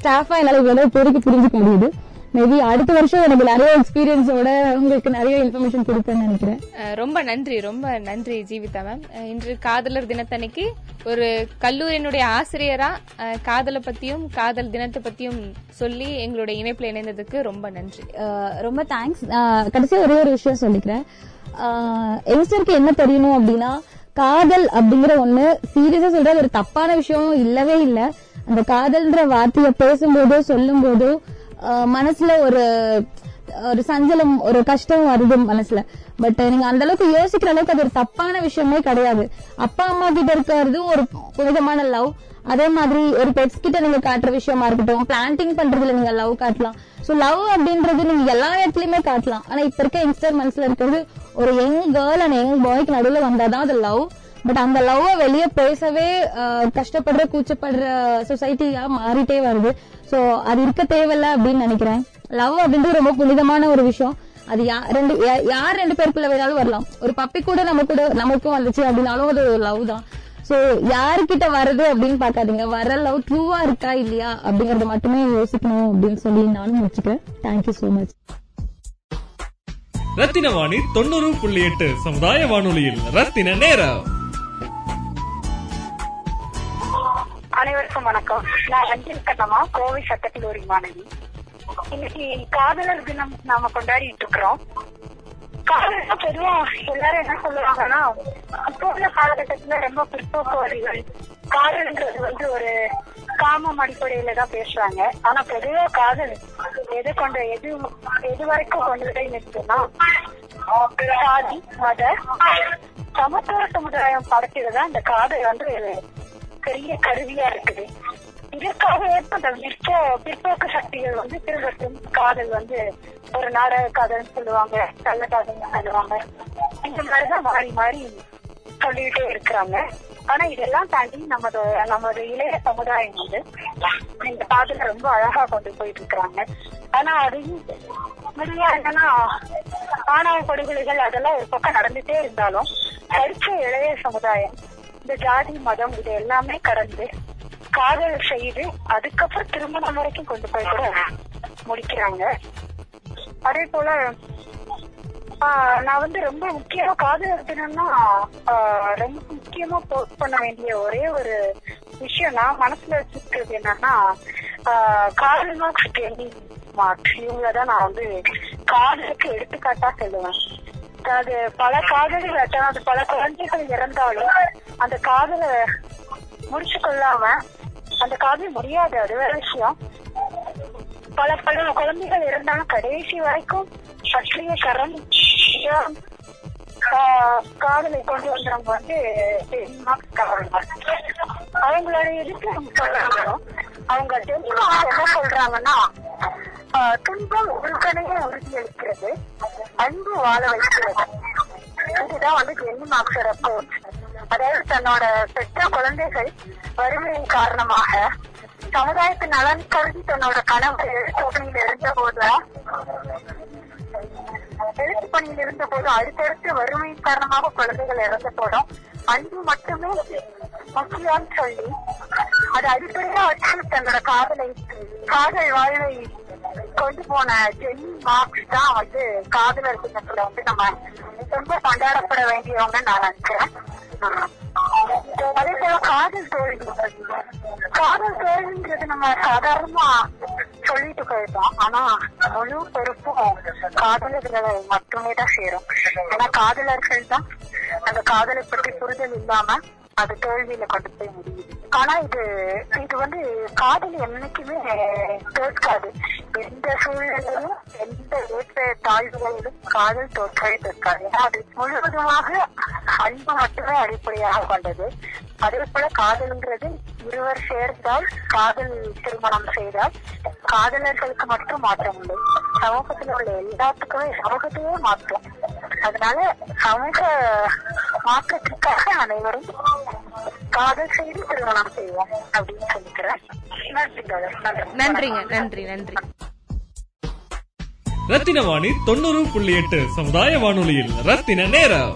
ஸ்டாஃபா என்னால இவ்வளவு பேருக்கு புரிஞ்சுக்க முடியுது. மேபி அடுத்த வருஷம் எனக்கு நிறைய எக்ஸ்பீரியன்ஸோட உங்களுக்கு நிறைய இன்ஃபர்மேஷன் கொடுப்பேன்னு நினைக்கிறேன். ரொம்ப நன்றி ரொம்ப நன்றி ஜீவிதா மேம் இன்று காதலர் தினத்தன்னைக்கு ஒரு கல்லூரியினுடைய ஆசிரியரா காதலை பத்தியும் காதல் தினத்தை பத்தியும் சொல்லி எங்களுடைய இணைப்புல இணைந்ததுக்கு ரொம்ப நன்றி. ரொம்ப தேங்க்ஸ் கடைசியா ஒரே ஒரு விஷயம் சொல்லிக்கிறேன். யங்ஸ்டருக்கு என்ன தெரியணும் அப்படின்னா காதல் அப்படிங்கிற ஒண்ணு சீரியஸா சொல்றது ஒரு தப்பான விஷயம் இல்லவே இல்ல. அந்த காதல்ன்ற வார்த்தைய பேசும்போதோ சொல்லும் போதோ மனசுல ஒரு ஒரு சஞ்சலம் ஒரு கஷ்டம் வருது மனசுல. பட் நீங்க அந்த அளவுக்கு யோசிக்கிற அளவுக்கு அது ஒரு தப்பான விஷயமே கிடையாது. அப்பா அம்மா கிட்ட இருக்கிறது ஒரு புனிதமான லவ் அதே மாதிரி ஒரு பெட்ஸ் கிட்ட நீங்க காட்டுற விஷயமா இருக்கட்டும் பிளான்டிங் பண்றதுல நீங்க லவ் காட்டலாம். சோ லவ் அப்படின்றது நீங்க எல்லா இடத்துலயுமே காட்டலாம். ஆனா இப்ப இருக்க யங்ஸ்டர் மனசுல இருக்கிறது ஒரு யங் கேர்ள் அண்ட் யங் பாய்க்கு நடுவுல வந்தாதான் அது லவ் பட் அந்த லவ் வெளியே பேசவே கஷ்டப்படுற கூச்சப்படுற சொசைட்டியா மாறிட்டே வருது. சோ அது இருக்க தேவையில்ல அப்படின்னு நினைக்கிறேன். லவ் அப்படின்றது ரொம்ப புனிதமான ஒரு விஷயம். அது ரெண்டு யார் ரெண்டு பேருக்குள்ள வேணாலும் வரலாம். ஒரு பப்பி கூட நம்ம கூட நமக்கும் வந்துச்சு அப்படின்னாலும் அது லவ் தான். சோ யாருக்கிட்ட வருது அப்படின்னு பாக்காதீங்க வர லவ் ட்ரூவா இருக்கா இல்லையா அப்படிங்கறத மட்டுமே யோசிக்கணும் அப்படின்னு சொல்லி நானும் முடிச்சுக்கிறேன் thank you so much Rathina Vani தொண்ணூறு புள்ளி எட்டு சமுதாய வானொலியில் ரத்தின நேரம். அனைவருக்கும் வணக்கம். நான் ரஞ்சன் கண்ணம்மா கோவை சட்டக்கல்லூரி மாணவி இன்னைக்கு காதலர் தினம் நாம கொண்டாடிட்டு இருக்கிறோம். காதலர் பொதுவா எல்லாரும் என்ன சொல்லுவாங்கன்னா இப்போ உள்ள காலகட்டத்துல ரொம்ப பிற்போக்குவாதிகள். காதல்ன்றது வந்து ஒரு காமம் அடிப்படையில தான் பேசுறாங்க. ஆனா பொதுவா காதல் எது கொண்ட எது எது வரைக்கும் கொண்டு போய் நிற்கும்னா சாதி மத சமத்துவ சமுதாயம் படைச்சதுதான் இந்த காதல் வந்து பெரிய கருவியா இருக்குது இதற்காகவே அந்த மிச்ச பிற்போக்கு சக்திகள் வந்து திரும்பட்டும் காதல் வந்து ஒரு நாடக காதல்னு சொல்லுவாங்க கள்ள காதல்னு சொல்லுவாங்க. இந்த மாதிரிதான் மாறி மாறி சொல்லிட்டே இருக்கிறாங்க. ஆனா இதெல்லாம் தாண்டி நமது நமது இளைய சமுதாயம் வந்து இந்த காதல ரொம்ப அழகா கொண்டு போயிட்டு இருக்கிறாங்க ஆனா அதையும் முடியா என்னன்னா ஆணவ படுகொலைகள் அதெல்லாம் ஒரு பக்கம் நடந்துட்டே இருந்தாலும் படிச்ச இளைய சமுதாயம் இந்த ஜாதி மதம் இது எல்லாமே கடந்து காதல் செய்து அதுக்கப்புறம் திருமணம் வரைக்கும் கொண்டு போய் கூட முடிக்கிறாங்க. அதே போல ஆஹ் நான் வந்து ரொம்ப முக்கியமா காதல் தினம்னா ரொம்ப முக்கியமா போஸ்ட் பண்ண வேண்டிய ஒரே ஒரு விஷயம் நான் மனசுல வச்சிருக்கிறது என்னன்னா காதல் மார்க்ஸ் ட்ரெயினிங் மார்க்ஸ் இவங்களதான் நான் வந்து காதலுக்கு எடுத்துக்காட்டா சொல்லுவேன். அது பல காதல்கள் அதாவது பல குழந்தைகள் இறந்தாலும் அந்த காதலை முடிச்சு கொள்ளாம அந்த காதல் முடியாது அது வேற விஷயம். பல பல குழந்தைகள் இருந்தாலும் கடைசி வரைக்கும் பற்றிய கரம் காதலை கொண்டு வந்தவங்க வந்து அவங்களோட எதுக்கு சொல்றாங்களோ அவங்க என்ன சொல்றாங்கன்னா துன்பம் உறுக்கணையே உறுதியளிக்கிறது அன்பு வாழ வைக்கிறது. இதுதான் வந்து ஜென்னி மார்க்சர் அப்ரோச் அதாவது தன்னோட பெற்ற குழந்தைகள் வறுமையின் காரணமாக சமுதாயத்தின் நலன் கருதி தன்னோட கணவர் எழுத்து பணியில் இருந்த போது எழுத்து பணியில் இருந்த போது அடுத்தடுத்து வறுமையின் காரணமாக குழந்தைகள் இறந்த போதும் அன்பு மட்டுமே முக்கியம்னு சொல்லி அது அடிப்படையா வச்சு தன்னோட காதலை காதல் வாழ்வை கொண்டு போன ஜெனி மார்க்ஸ் தான் வந்து காதலர் தினத்துல வந்து நம்ம ரொம்ப கொண்டாடப்பட வேண்டியவங்க நான் நினைக்கிறேன். அதே போல காதல் தோல்வி காதல் தோல்வின்றது நம்ம சாதாரணமா சொல்லிட்டு போயிருந்தோம் ஆனா முழு பொறுப்பும் காதலர்களை மட்டுமே தான் சேரும். ஏன்னா காதலர்கள் தான் அந்த காதலை பற்றி புரிதல் இல்லாம அது தோல்வியில கொண்டு போய் முடியுது. ஆனா இது இது வந்து காதல் என்னைக்குமே தோற்காது எந்த சூழ்நிலையிலும் எந்த ஏற்ற தாழ்வுகளிலும் காதல் தோற்கவே தோற்காது ஏன்னா அது முழுவதுமாக அன்பு மட்டுமே அடிப்படையாக கொண்டது. அதே போல காதல்ங்கிறது இருவர் சேர்ந்தால் காதல் திருமணம் செய்தால் காதலர்களுக்கு மட்டும் மாற்றம் உண்டு சமூகத்தில் உள்ள எல்லாத்துக்குமே சமூகத்தையே மாற்றம். அதனால சமூக மாற்றத்திற்காக அனைவரும் காதல் செய்து திருமணம் செய்வோம் அப்படின்னு சொல்லிக்கிறேன். நன்றிங்க நன்றி நன்றி. ரத்தின வாணி தொண்ணூறு புள்ளி எட்டு சமுதாய வானொலியில் ரத்தின நேரம்.